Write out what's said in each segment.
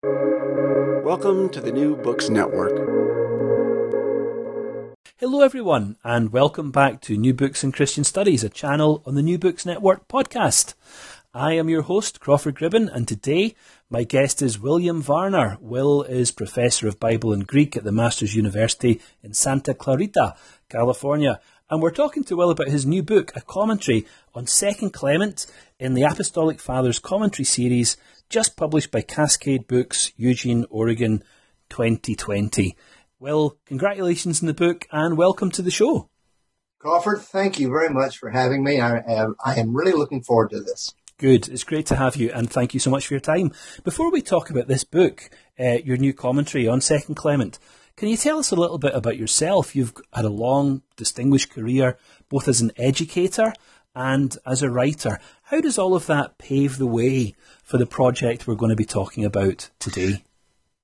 Welcome to the New Books Network. Hello, everyone, and welcome back to New Books in Christian Studies, a channel on the New Books Network podcast. I am your host, Crawford Gribben, and today my guest is William Varner. Will is Professor of Bible and Greek at the Masters University in Santa Clarita, California. And we're talking to Will about his new book, a commentary on Second Clement in the Apostolic Fathers Commentary series, just published by Cascade Books, Eugene, Oregon, 2020. Well, congratulations on the book and welcome to the show. Crawford, thank you very much for having me. I am, I am really looking forward to this. Good. It's great to have you, and thank you so much for your time. Before we talk about this book, uh, your new commentary on Second Clement, can you tell us a little bit about yourself? You've had a long, distinguished career, both as an educator and as a writer. How does all of that pave the way for the project we're going to be talking about today?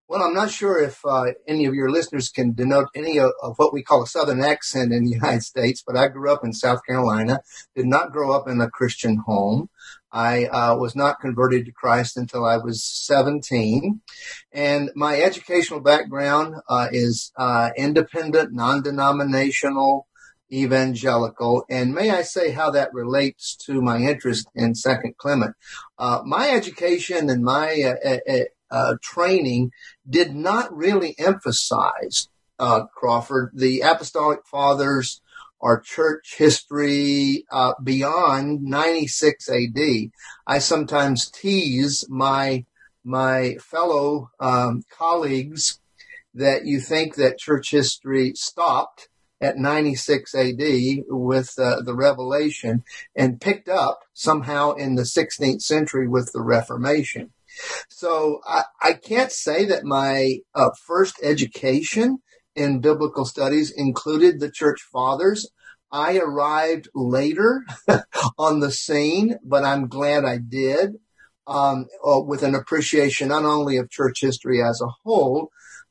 Well, I'm not sure if uh, any of your listeners can denote any of, of, what we call a Southern accent in the United States, but I grew up in South Carolina, did not grow up in a Christian home. I uh, was not converted to Christ until I was 17. And my educational background uh, is uh, independent, non denominational, evangelical. And may I say how that relates to my interest in Second Clement? Uh, my education and my uh, uh, training did not really emphasize, uh, Crawford, the apostolic fathers or church history uh, beyond 96 AD. I sometimes tease my my fellow um, colleagues that you think that church history stopped at 96 AD with uh, the Revelation and picked up somehow in the 16th century with the Reformation. So I, I can't say that my uh, first education in biblical studies included the church fathers. I arrived later on the scene, but I'm glad I did, um, uh, with an appreciation not only of church history as a whole,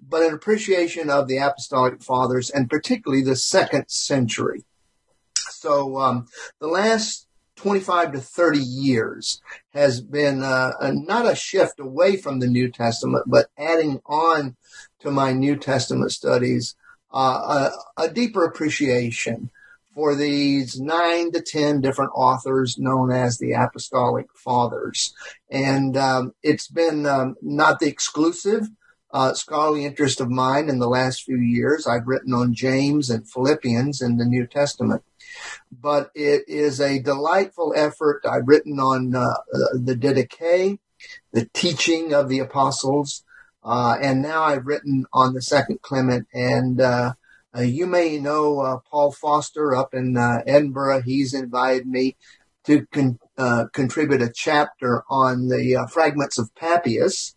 but an appreciation of the apostolic fathers and particularly the second century. So um, the last 25 to 30 years has been uh, a, not a shift away from the New Testament, but adding on to my New Testament studies uh, a, a, deeper appreciation for these nine to ten different authors known as the Apostolic Fathers. And um, it's been um, not the exclusive uh, scholarly interest of mine in the last few years. I've written on James and Philippians in the New Testament but it is a delightful effort. I've written on uh, uh the Didache, the teaching of the apostles, uh, and now I've written on the Second Clement. And uh, uh you may know uh, Paul Foster up in Edinburgh. He's invited me to con- contribute a chapter on the fragments of Papias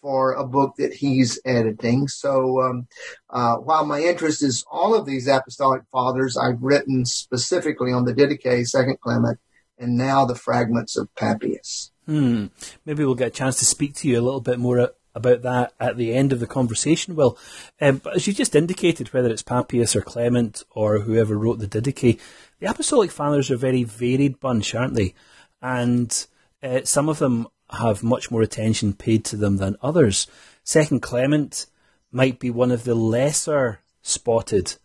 for a book that he's editing. So um, uh, while my interest is all of these apostolic fathers, I've written specifically on the Didache, Second Clement, and now the fragments of Papias. Hmm. Maybe we'll get a chance to speak to you a little bit more about that at the end of the conversation. Well, um, but as you just indicated, whether it's Papias or Clement or whoever wrote the Didache, the apostolic fathers are a very varied bunch, aren't they? And uh, some of them have much more attention paid to them than others. Second Clement might be one of the lesser spotted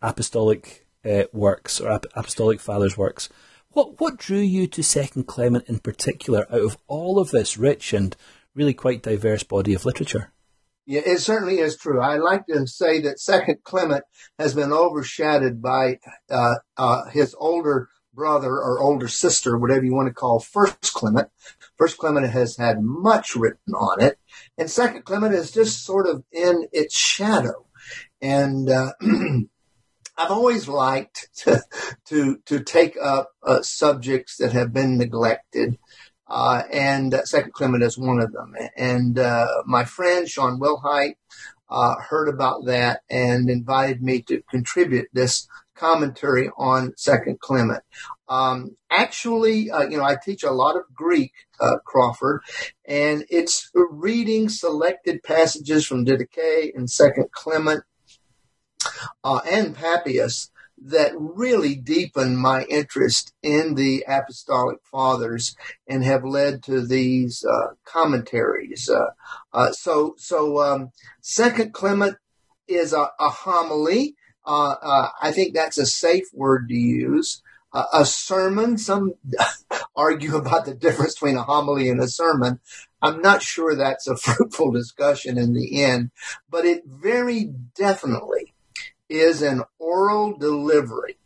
apostolic uh, works or ap- apostolic fathers' works. What what drew you to Second Clement in particular out of all of this rich and really quite diverse body of literature? Yeah, it certainly is true. I like to say that Second Clement has been overshadowed by uh, uh, his older brother or older sister, whatever you want to call First Clement, First Clement has had much written on it, and Second Clement is just sort of in its shadow. And uh, I've always liked to to, to take up uh, subjects that have been neglected, uh, and Second Clement is one of them. And uh, my friend Shawn Wilhite uh, heard about that and invited me to contribute this commentary on Second Clement. Um, actually, uh, you know, I teach a lot of Greek, uh, Crawford, and it's reading selected passages from Didache and Second Clement uh, and Papias that really deepened my interest in the apostolic fathers and have led to these uh, commentaries. Uh, uh, so, so um, Second Clement is a, a homily. Uh, uh, I think that's a safe word to use. a sermon. Some argue about the difference between a homily and a sermon. I'm not sure that's a fruitful discussion in the end, but it very definitely is an oral delivery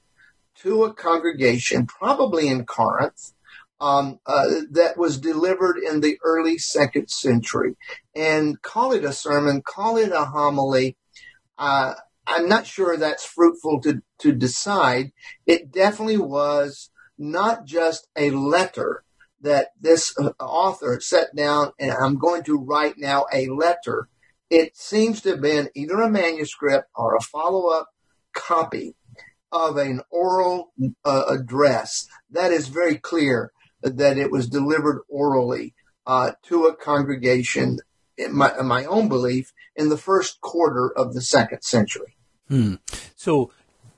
to a congregation, probably in Corinth, um, uh, that was delivered in the early second century. And call it a sermon, call it a homily. Uh, I'm not sure that's fruitful to, to decide. It definitely was not just a letter that this uh, author set down, and I'm going to write now a letter. It seems to have been either a manuscript or a follow up copy of an oral uh, address. That is very clear that it was delivered orally uh, to a congregation, in my, in my, own belief, in the first quarter of the second century. Hmm. So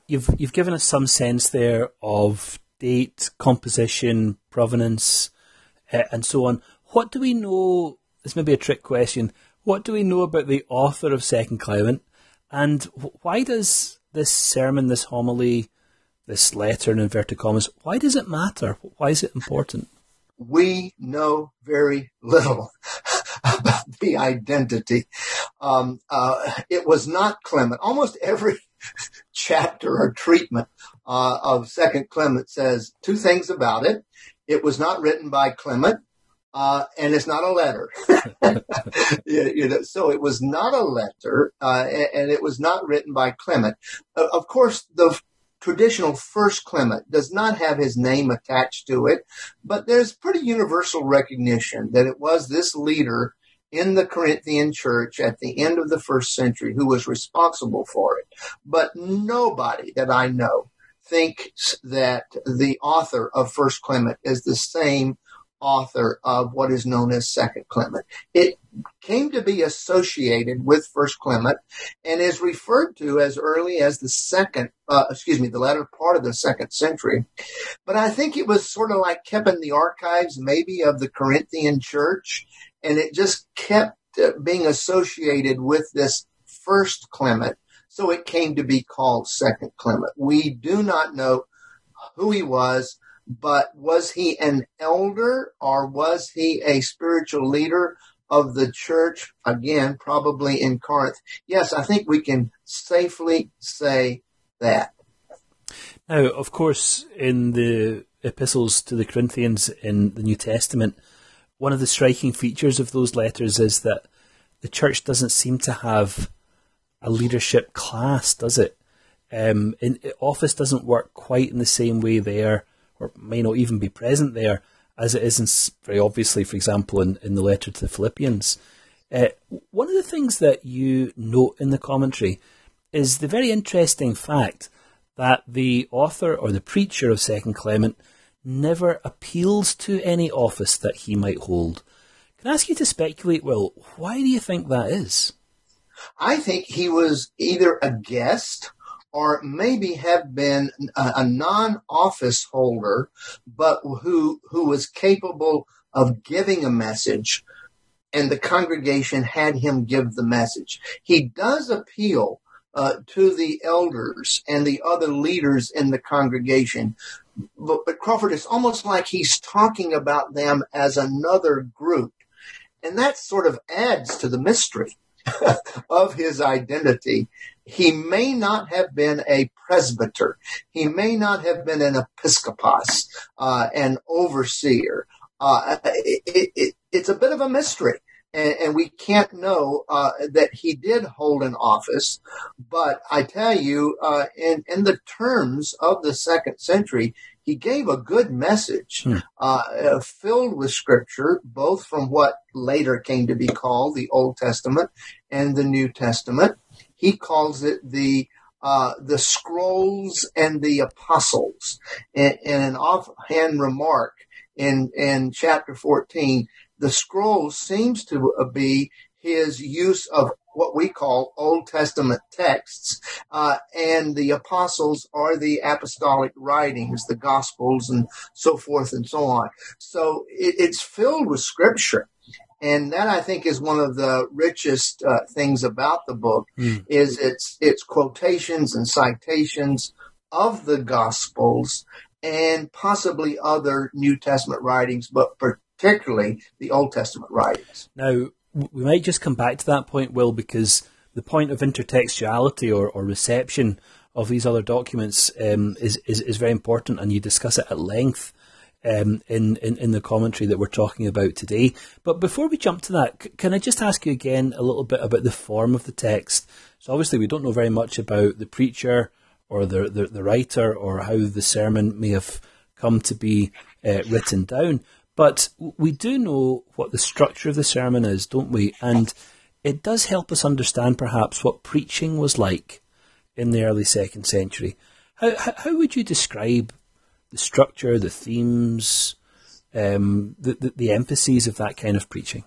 you've you've given us some sense there of date, composition, provenance, uh, and so on. What do we know? This may be a trick question. What do we know about the author of Second Clement, and why does this sermon, this homily, this letter in inverted commas, why does it matter? Why is it important? We know very little about the identity. Um, uh, it was not Clement. Almost every chapter or treatment uh, of Second Clement says two things about it. It was not written by Clement, uh, and it's not a letter. you, know, so it was not a letter, uh, and it was not written by Clement. Uh, of course, the traditional first Clement does not have his name attached to it, but there's pretty universal recognition that it was this leader in the Corinthian church at the end of the first century who was responsible for it. But nobody that I know thinks that the author of First Clement is the same author of what is known as Second Clement. It came to be associated with First Clement and is referred to as early as the second, uh, excuse me, the latter part of the second century. But I think it was sort of like kept in the archives, maybe of the Corinthian church, and it just kept uh, being associated with this First Clement so it came to be called Second Clement. We do not know who he was, but was he an elder or was he a spiritual leader of the church? Again, probably in Corinth. Yes, I think we can safely say that. Now, of course, in the epistles to the Corinthians in the New Testament, one of the striking features of those letters is that the church doesn't seem to have a leadership class, does it? Um, in, office doesn't work quite in the same way there, or may not even be present there, as it is in, very obviously, for example, in, in the letter to the Philippians. Uh, one of the things that you note in the commentary is the very interesting fact that the author or the preacher of Second Clement never appeals to any office that he might hold. Can I ask you to speculate, Will, why do you think that is? I think he was either a guest or maybe have been a, a non-office holder, but who who was capable of giving a message, and the congregation had him give the message. He does appeal uh, to the elders and the other leaders in the congregation. But, but Crawford, it's almost like he's talking about them as another group. And that sort of adds to the mystery of his identity. He may not have been a presbyter. He may not have been an episcopos, uh, an overseer. Uh, it, it, it's a bit of a mystery. And, and we can't know uh, that he did hold an office, but I tell you, uh, in in the terms of the second century, he gave a good message, hmm. uh, uh, filled with scripture, both from what later came to be called the Old Testament and the New Testament. He calls it the uh, the scrolls and the apostles. In, in an offhand remark in in chapter fourteen, the scroll seems to be his use of what we call Old Testament texts, uh, and the apostles are the apostolic writings, the Gospels, and so forth and so on. So it, it's filled with Scripture. And that I think is one of the richest uh, things about the book mm. is its its quotations and citations of the Gospels and possibly other New Testament writings, but particularly the Old Testament writings. Now, we might just come back to that point, Will, because the point of intertextuality or, or reception of these other documents um, is, is, is very important, and you discuss it at length um, in, in, in the commentary that we're talking about today. But before we jump to that, c- can I just ask you again a little bit about the form of the text? So obviously, we don't know very much about the preacher or the, the, the writer or how the sermon may have come to be uh, written down. But we do know what the structure of the sermon is, don't we? And it does help us understand perhaps what preaching was like in the early second century. How, how would you describe the structure, the themes, um, the, the, the, emphases of that kind of preaching?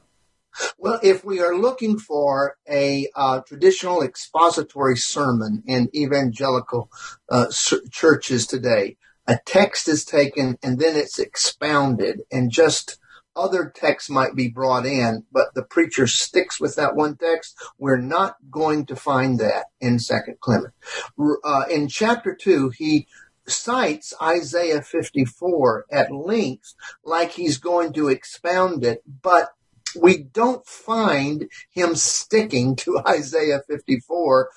Well, if we are looking for a uh, traditional expository sermon in evangelical uh, churches today, a text is taken and then it's expounded and just other texts might be brought in, but the preacher sticks with that one text. We're not going to find that in Second Clement. Uh, in chapter two, he cites Isaiah 54 at length, like he's going to expound it, but we don't find him sticking to Isaiah 54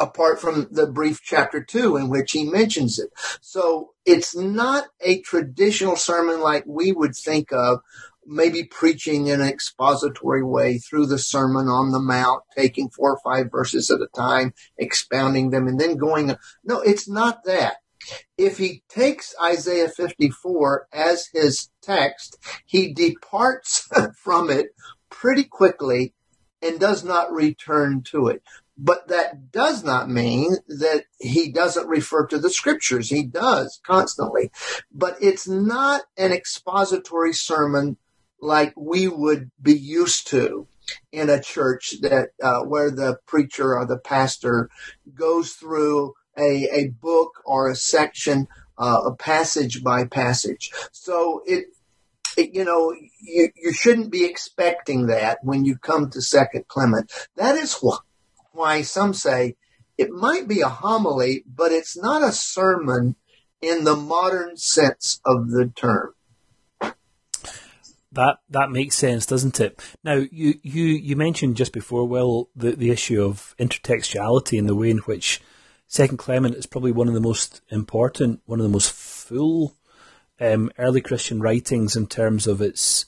apart from the brief chapter two in which he mentions it. So it's not a traditional sermon like we would think of, maybe preaching in an expository way through the Sermon on the Mount, taking four or five verses at a time, expounding them, and then going. No, it's not that. If he takes Isaiah 54 as his text, he departs from it pretty quickly and does not return to it. But that does not mean that he doesn't refer to the scriptures. He does constantly. But it's not an expository sermon like we would be used to in a church that uh, where the preacher or the pastor goes through a, a book or a section, uh, a passage by passage. So it, it, you know, you, you shouldn't be expecting that when you come to Second Clement. That is what why some say it might be a homily, but it's not a sermon in the modern sense of the term. That that makes sense, doesn't it? Now you you, you mentioned just before, Will, the, the issue of intertextuality and the way in which Second Clement is probably one of the most important, one of the most full um, early Christian writings in terms of its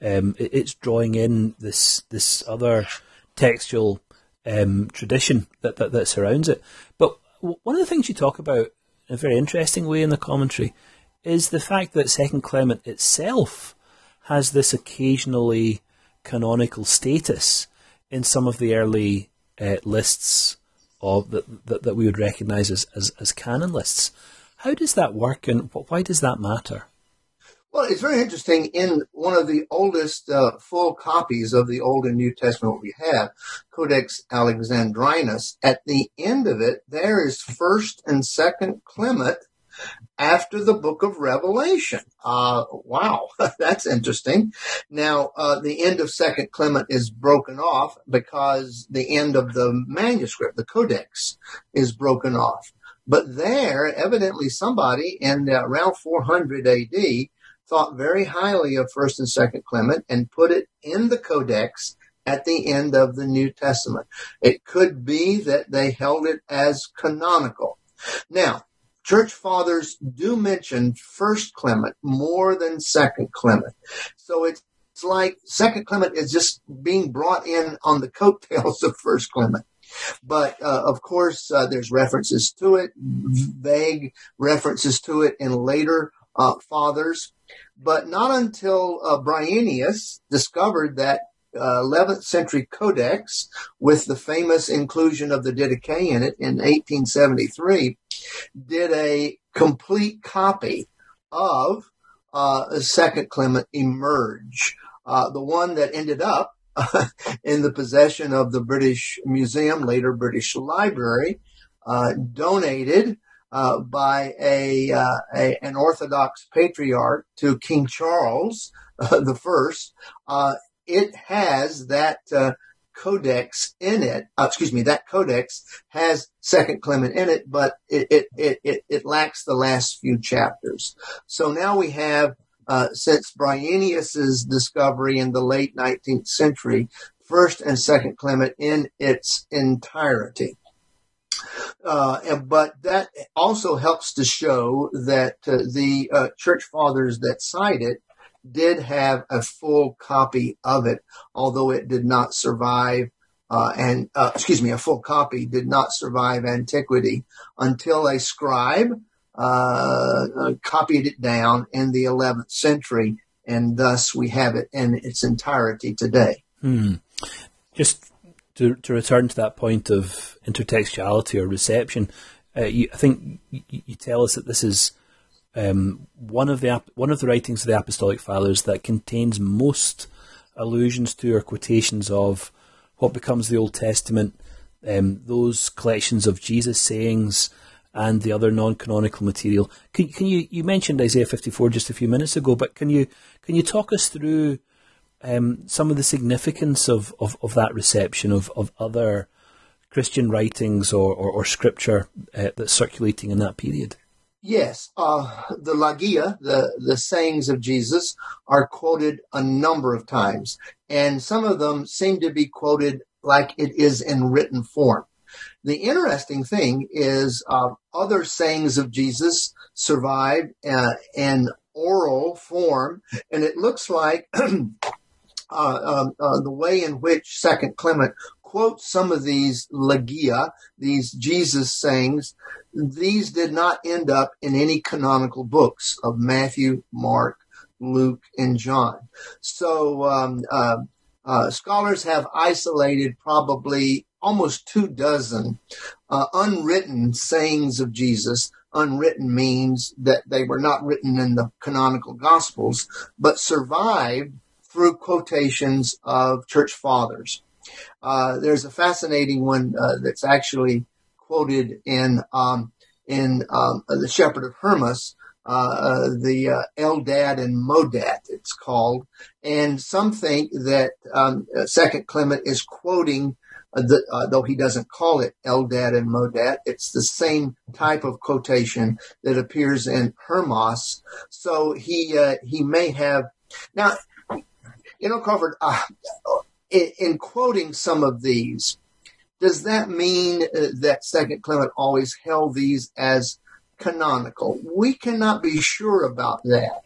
um, it's drawing in this this other textual um, tradition that, that, that surrounds it. But one of the things you talk about in a very interesting way in the commentary is the fact that Second Clement itself has this occasionally canonical status in some of the early uh, lists of that, that, that we would recognise as, as, as canon lists. How does that work, and why does that matter? Well, it's very interesting. In one of the oldest uh, full copies of the Old and New Testament we have, Codex Alexandrinus, at the end of it, there is First and Second Clement after the book of Revelation. Uh, wow, that's interesting. Now, uh, the end of Second Clement is broken off because the end of the manuscript, the Codex, is broken off. But there, evidently, somebody in uh, around 400 AD thought very highly of First and Second Clement and put it in the Codex at the end of the New Testament. It could be that they held it as canonical. Now, church fathers do mention First Clement more than Second Clement, so it's it's like Second Clement is just being brought in on the coattails of First Clement. But uh, of course, uh, there's references to it, vague references to it in later uh, fathers. But not until uh, Bryennius discovered that uh, 11th century codex with the famous inclusion of the Didache in it in 1873 did a complete copy of uh, Second Clement emerge. Uh, the one that ended up in the possession of the British Museum, later British Library, uh, donated uh, by a, uh, a, an Orthodox patriarch to King Charles uh, the First. Uh, it has that codex in it. excuse me, that codex has Second Clement in it, but it, it it, it it lacks the last few chapters. So now we have uh, since Bryennius's discovery in the late 19th century, First and Second Clement in its entirety. Uh, but that also helps to show that uh, the uh, church fathers that cite it did have a full copy of it, although it did not survive. Uh, and uh, excuse me, a full copy did not survive antiquity until a scribe uh, copied it down in the 11th century, and thus we have it in its entirety today. Hmm. Just to, to return to that point of intertextuality or reception, uh, you, I think you, you, tell us that this is um, one of the one of the writings of the Apostolic Fathers that contains most allusions to or quotations of what becomes the Old Testament, um, those collections of Jesus sayings and the other non-canonical material. Can, can you you mentioned Isaiah 54 just a few minutes ago, but can you can you talk us through um, some of the significance of, of, of that reception of, of other Christian writings or, or, or scripture uh, that's circulating in that period? Yes, uh, the Logia, the, the sayings of Jesus, are quoted a number of times, and some of them seem to be quoted like it is in written form. The interesting thing is uh, other sayings of Jesus survive uh, in oral form, and it looks like uh, um, uh, the way in which Second Clement quotes some of these logia, these Jesus sayings, these did not end up in any canonical books of Matthew, Mark, Luke, and John. So um, uh, uh, scholars have isolated probably almost two dozen uh, unwritten sayings of Jesus. Unwritten means that they were not written in the canonical gospels, but survived through quotations of church fathers. Uh, there's a fascinating one uh, that's actually quoted in um, in um, the Shepherd of Hermas, uh, uh, the uh, Eldad and Modad, it's called. And some think that um, Second Clement is quoting uh, the, uh, though he doesn't call it Eldad and Modad. It's the same type of quotation that appears in Hermas. So he uh, he may have now, you know, Crawford. Uh, in, in, quoting some of these, does that mean uh, that Second Clement always held these as canonical? We cannot be sure about that.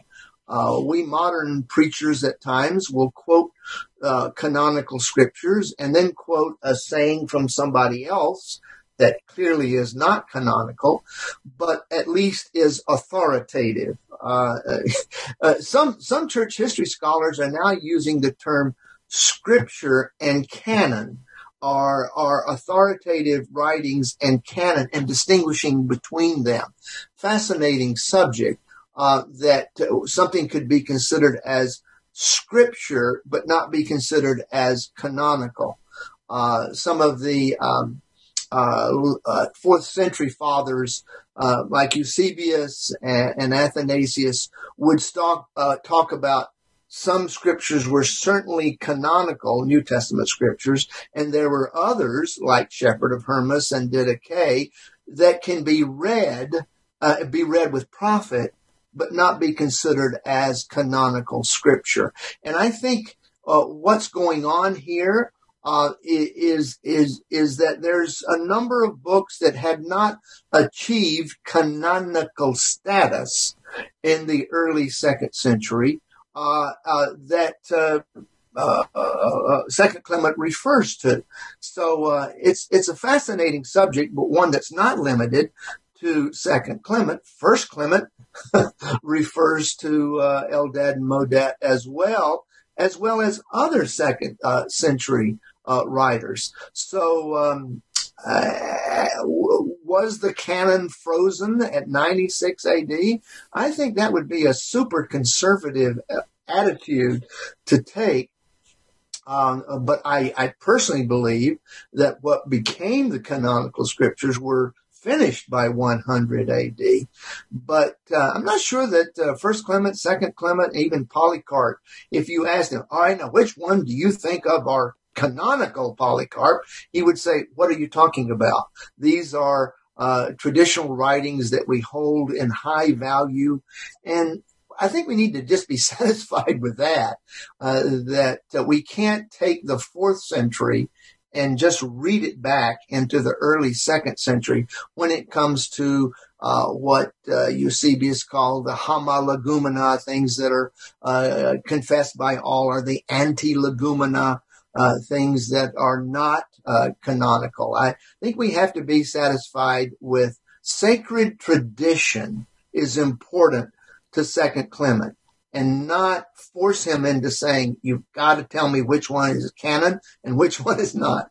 Uh, we modern preachers at times will quote uh, canonical scriptures and then quote a saying from somebody else that clearly is not canonical, but at least is authoritative. Uh, uh, some some church history scholars are now using the term scripture and canon are are authoritative writings and canon and distinguishing between them. Fascinating subject uh, that something could be considered as scripture but not be considered as canonical. Uh, some of the um, uh, uh, fourth century fathers uh, like Eusebius and, and, Athanasius would talk, uh, talk about some scriptures were certainly canonical, New Testament scriptures, and there were others like Shepherd of Hermas and Didache that can be read, uh, be read with profit but not be considered as canonical scripture. And I think uh, what's going on here uh, is is is that there's a number of books that had not achieved canonical status in the early second century uh, uh that uh, uh, Second Clement refers to. So it's it's a fascinating subject, but one that's not limited to Second Clement. First Clement refers to uh, Eldad and Modad as well, as well as other second uh, century uh, writers. So, um, uh, was the canon frozen at 96 AD? I think that would be a super conservative uh, attitude to take. Um, but I, I personally believe that what became the canonical scriptures were finished by 100 AD. But uh, I'm not sure that uh, First Clement, Second Clement, even Polycarp, if you ask them, all right, now which one do you think of are canonical Polycarp? He would say, what are you talking about? These are uh, traditional writings that we hold in high value. And I think we need to just be satisfied with that, uh, that uh, we can't take the fourth century and just read it back into the early second century when it comes to uh, what uh, Eusebius called the homologumena, things that are uh, confessed by all, or the anti-legomena, uh, things that are not uh, canonical. I think we have to be satisfied with sacred tradition is important to Second Clement and not force him into saying, you've got to tell me which one is canon and which one is not.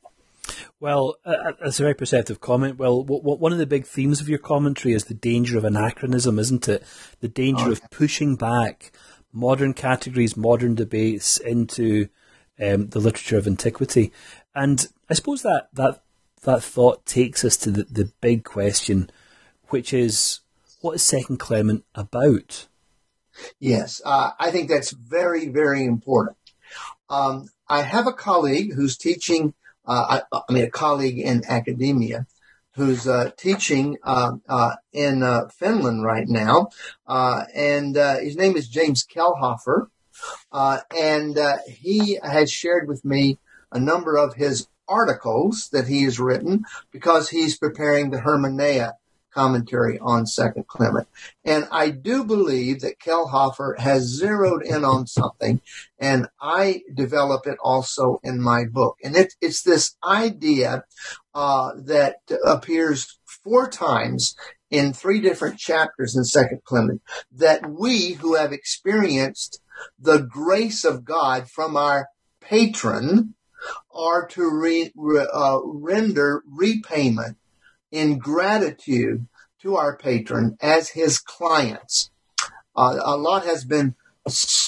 Well, uh, that's a very perceptive comment. Well, w- w- one of the big themes of your commentary is the danger of anachronism, isn't it? The danger okay. of pushing back modern categories, modern debates into um, the literature of antiquity. And I suppose that, that, that thought takes us to the, the big question, which is what is Second Clement about? Yes, uh, I think that's very, very important. Um, I have a colleague who's teaching, uh, I, I, mean, a colleague in academia who's uh, teaching uh, uh, in uh, Finland right now, and his name is James Kelhoffer, and he has shared with me a number of his articles that he has written because he's preparing the Hermeneia commentary on Second Clement. And I do believe that Kelhoffer has zeroed in on something, and I develop it also in my book. And it, it's this idea uh, that appears four times in three different chapters in Second Clement that we who have experienced the grace of God from our patron are to re, uh, render repayment in gratitude to our patron as his clients. Uh, a lot has been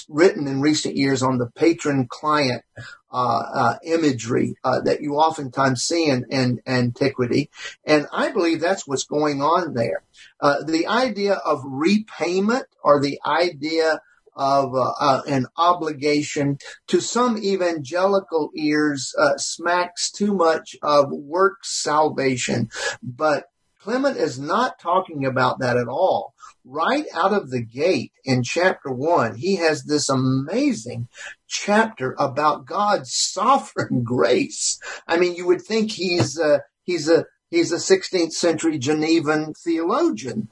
written in recent years on the patron client uh, uh, imagery uh, that you oftentimes see in, in, antiquity. And I believe that's what's going on there. Uh, the idea of repayment or the idea of uh, uh, an obligation to some evangelical ears uh, smacks too much of work salvation. But Clement is not talking about that at all. Right out of the gate in chapter one, he has this amazing chapter about God's sovereign grace. I mean, you would think he's a, he's a, he's a 16th century Genevan theologian.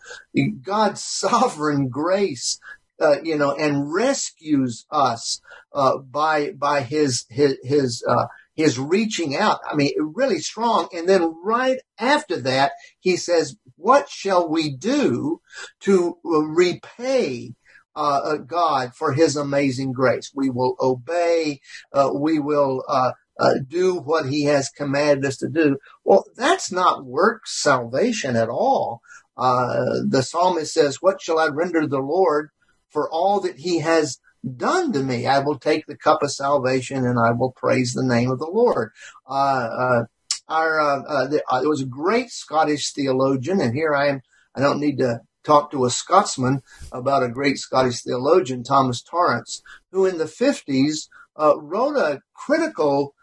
God's sovereign grace uh, you know, and rescues us uh, by by his his his uh, his reaching out. I mean, really strong. And then right after that, he says, "What shall we do to repay?" Uh, uh, God for His amazing grace. We will obey. Uh, we will uh, uh, do what He has commanded us to do. Well, that's not work salvation at all. Uh, the psalmist says, "What shall I render the Lord for all that he has done to me. I will take the cup of salvation and I will praise the name of the Lord. Uh, uh, our, uh, uh the, uh, there was a great Scottish theologian, and here I am. I don't need to talk to a Scotsman about a great Scottish theologian, Thomas Torrance, who in the 50s uh, wrote a critical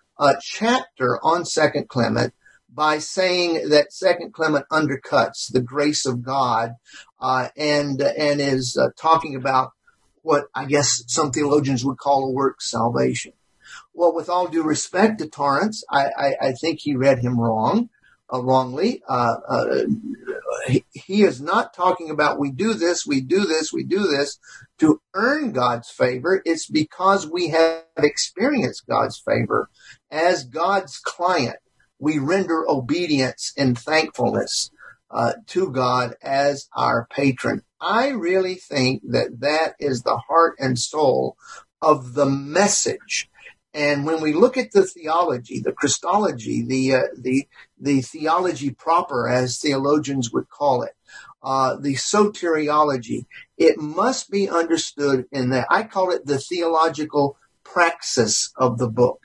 chapter on Second Clement by saying that Second Clement undercuts the grace of God uh, and and is uh, talking about what I guess some theologians would call a work salvation. Well, with all due respect to Torrance, I, I, I think he read him wrong, uh, wrongly. Uh, uh, he, he is not talking about we do this, we do this, we do this to earn God's favor. It's because we have experienced God's favor as God's client we render obedience and thankfulness uh, to God as our patron. I really think that that is the heart and soul of the message. And when we look at the theology, the Christology, the uh, the the theology proper, as theologians would call it, uh, the soteriology, it must be understood in that I call it the theological praxis of the book.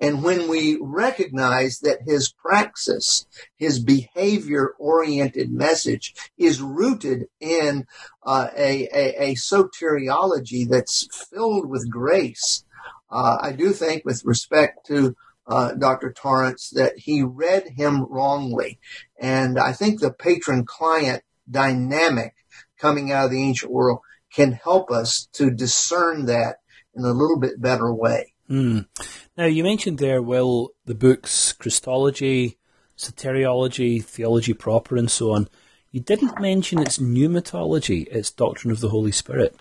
And when we recognize that his praxis, his behavior oriented message is rooted in uh, a, a, a, soteriology that's filled with grace, uh, I do think, with respect to uh, Dr. Torrance, that he read him wrongly. And I think the patron client dynamic coming out of the ancient world can help us to discern that in a little bit better way. Mm. Now, you mentioned there, Will, the books Christology, Soteriology, Theology Proper, and so on. You didn't mention its pneumatology, its doctrine of the Holy Spirit.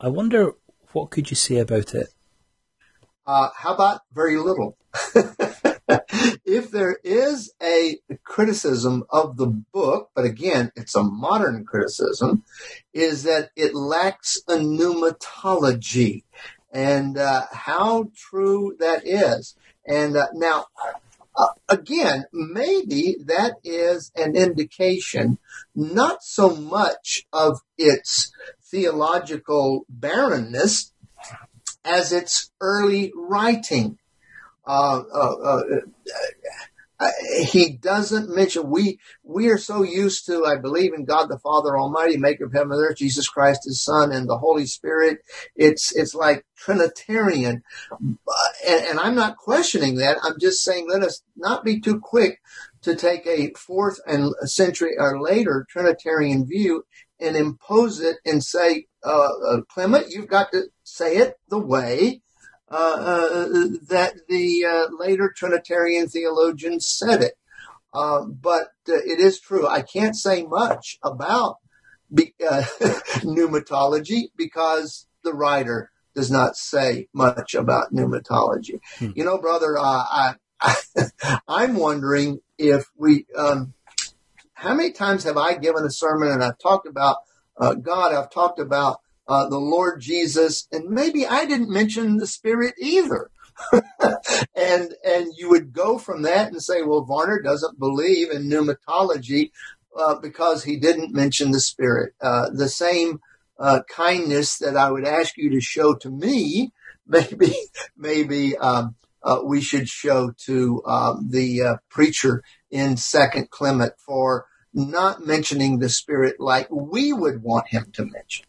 I wonder what could you say about it? Uh, how about very little? if there is a criticism of the book, but again, it's a modern criticism, is that it lacks a pneumatology. And uh, how true that is. And uh, now, uh, again, maybe that is an indication not so much of its theological barrenness as its early writing. Uh, uh, uh, he doesn't mention we we are so used to I believe in God the Father Almighty, Maker of heaven and earth, Jesus Christ His Son, and the Holy Spirit. It's it's like Trinitarian, and, and I'm not questioning that. I'm just saying let us not be too quick to take a fourth and century or later Trinitarian view and impose it and say, uh, uh, Clement, you've got to say it the way uh, uh, that the uh, later Trinitarian theologians said it. but it is true. I can't say much about be, pneumatology because the writer does not say much about pneumatology. Hmm. You know, brother, I, I I'm wondering if we, um, how many times have I given a sermon and I've talked about uh, God, I've talked about uh, the Lord Jesus, and maybe I didn't mention the Spirit either. and and you would go from that and say, well, Varner doesn't believe in pneumatology uh, because he didn't mention the Spirit. Uh, the same uh, kindness that I would ask you to show to me, maybe maybe um, uh, we should show to um, the uh, preacher in Second Clement for not mentioning the Spirit like we would want him to mention.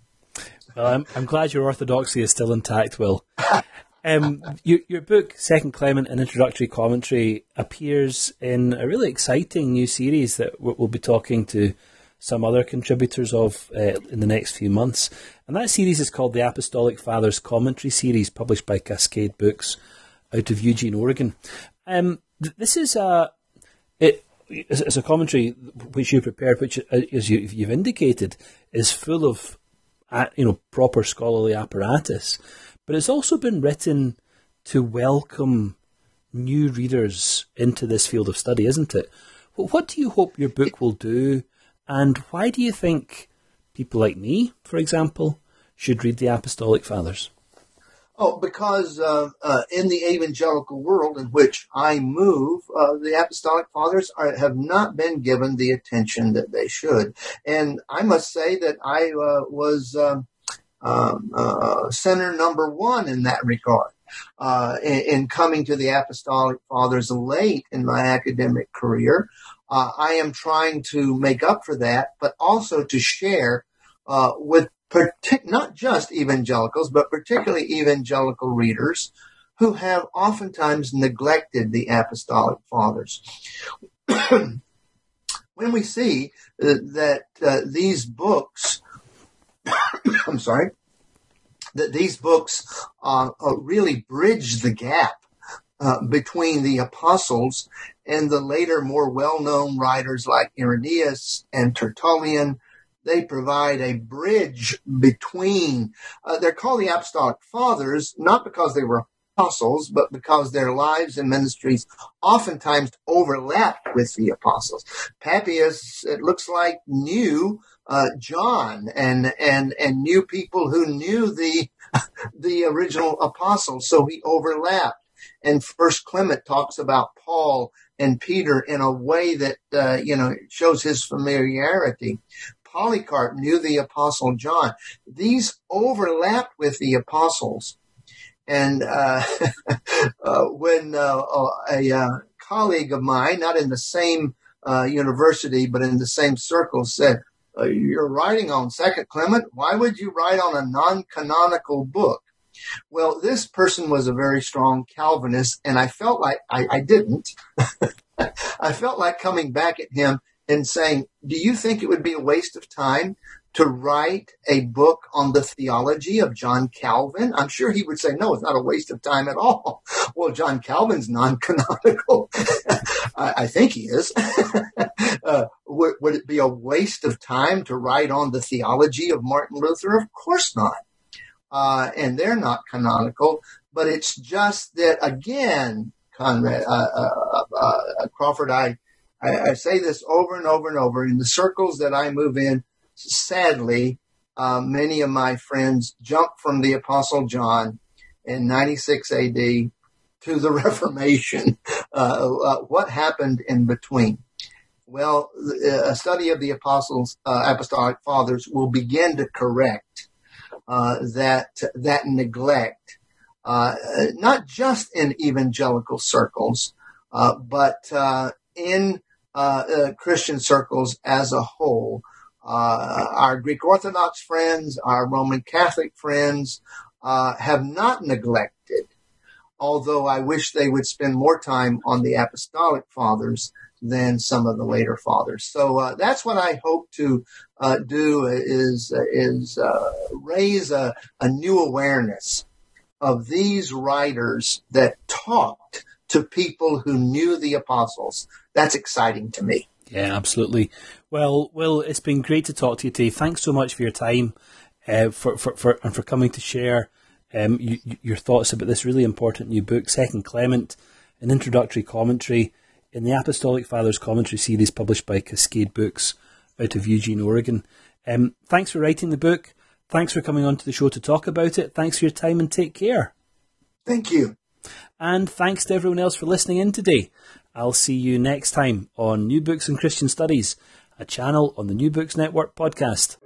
Well, I'm, I'm glad your orthodoxy is still intact, Will. Um, your, your book, Second Clement, an introductory commentary, appears in a really exciting new series that we'll be talking to some other contributors of uh, in the next few months. And that series is called the Apostolic Fathers Commentary Series, published by Cascade Books out of Eugene, Oregon. Um, th- this is a it, it's a commentary which you prepared, which, uh, as you, have indicated, is full of you know, proper scholarly apparatus. But it's also been written to welcome new readers into this field of study, isn't it? What do you hope your book will do, and why do you think people like me, for example, should read the Apostolic Fathers? Oh, because uh, uh, in the evangelical world in which I move, uh, the apostolic fathers are, have not been given the attention that they should. And I must say that I uh, was um, um uh, center number one in that regard. Uh, in, in, coming to the apostolic fathers late in my academic career, I am trying to make up for that, but also to share with partic- not just evangelicals, but particularly evangelical readers who have oftentimes neglected the apostolic fathers. when we see uh, that uh, these books, I'm sorry, that these books uh, uh really bridge the gap uh, between the apostles and the later more well-known writers like Irenaeus and Tertullian they provide a bridge between, uh, they're called the Apostolic Fathers, not because they were apostles, but because their lives and ministries oftentimes overlapped with the apostles. Papias, it looks like, knew uh, John and and and knew people who knew the the original apostles, so he overlapped. And First Clement talks about Paul and Peter in a way that uh, you know shows his familiarity. Polycarp knew the apostle John. These overlapped with the apostles. And uh, uh, when uh, a uh, colleague of mine, not in the same uh, university but in the same circle, said, "You're writing on Second Clement. Why would you write on a non-canonical book?" Well, this person was a very strong Calvinist, and I felt like I, I didn't. I felt like coming back at him and saying, Do you think it would be a waste of time to write a book on the theology of John Calvin? I'm sure he would say, No, it's not a waste of time at all. Well, John Calvin's non canonical. I, I, think he is. uh, would, would it be a waste of time to write on the theology of Martin Luther? Of course not. Uh, and they're not canonical, but it's just that again, Conrad, uh, uh, uh Crawford, I, I, I, say this over and over and over in the circles that I move in. Sadly, uh, many of my friends jump from the Apostle John in 96 AD to the Reformation. Uh, uh, what happened in between? Well, a study of the apostles, uh, apostolic fathers will begin to correct uh, that that neglect, uh, not just in evangelical circles, but in uh, uh, Christian circles as a whole. Uh, our Greek Orthodox friends, our Roman Catholic friends uh, have not neglected, although I wish they would spend more time on the Apostolic Fathers than some of the later fathers. So uh, that's what I hope to uh, do is is raise a, a new awareness of these writers that talked to people who knew the apostles. That's exciting to me. Yeah, absolutely. Well, Will, it's been great to talk to you today. Thanks so much for your time, uh, for, for, for, and for coming to share um, you, your thoughts about this really important new book, Second Clement, an introductory commentary in the Apostolic Fathers commentary series published by Cascade Books out of Eugene, Oregon. Um, thanks for writing the book. Thanks for coming on to the show to talk about it. Thanks for your time and take care. Thank you. And thanks to everyone else for listening in today. I'll see you next time on New Books and Christian Studies, a channel on the New Books Network podcast.